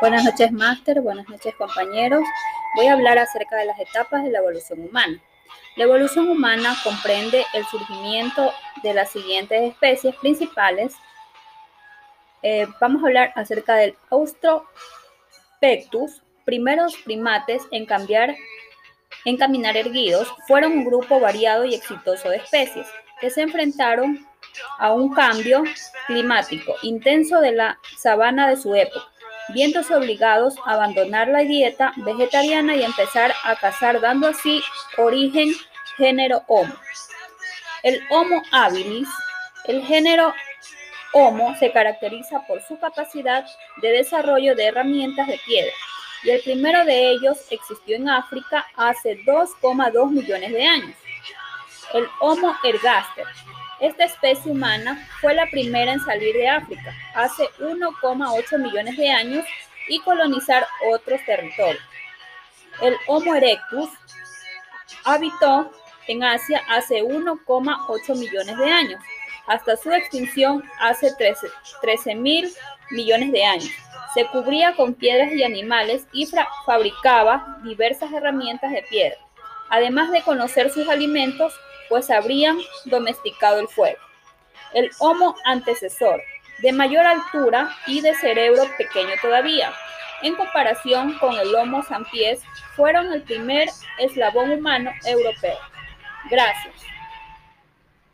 Buenas noches, máster. Buenas noches, compañeros. Voy a hablar acerca de las etapas de la evolución humana. La evolución humana comprende el surgimiento de las siguientes especies principales. Eh, vamos a hablar acerca del Australopithecus. Primeros primates en cambiar en caminar erguidos fueron un grupo variado y exitoso de especies que se enfrentaron a un cambio climático intenso de la sabana de su época, viéndose obligados a abandonar la dieta vegetariana y empezar a cazar, dando así origen género Homo. El Homo habilis, el género Homo se caracteriza por su capacidad de desarrollo de herramientas de piedra, y el primero de ellos existió en África hace 2,2 millones de años. El Homo ergaster, esta especie humana fue la primera en salir de África hace 1,8 millones de años y colonizar otros territorios. El Homo erectus habitó en Asia hace 1,8 millones de años, hasta su extinción hace 13 mil millones de años. Se cubría con piedras y animales y fabricaba diversas herramientas de piedra. Además de conocer sus alimentos, pues habrían domesticado el fuego. El Homo antecesor, de mayor altura y de cerebro pequeño todavía, en comparación con el Homo sapiens, fueron el primer eslabón humano europeo. Gracias.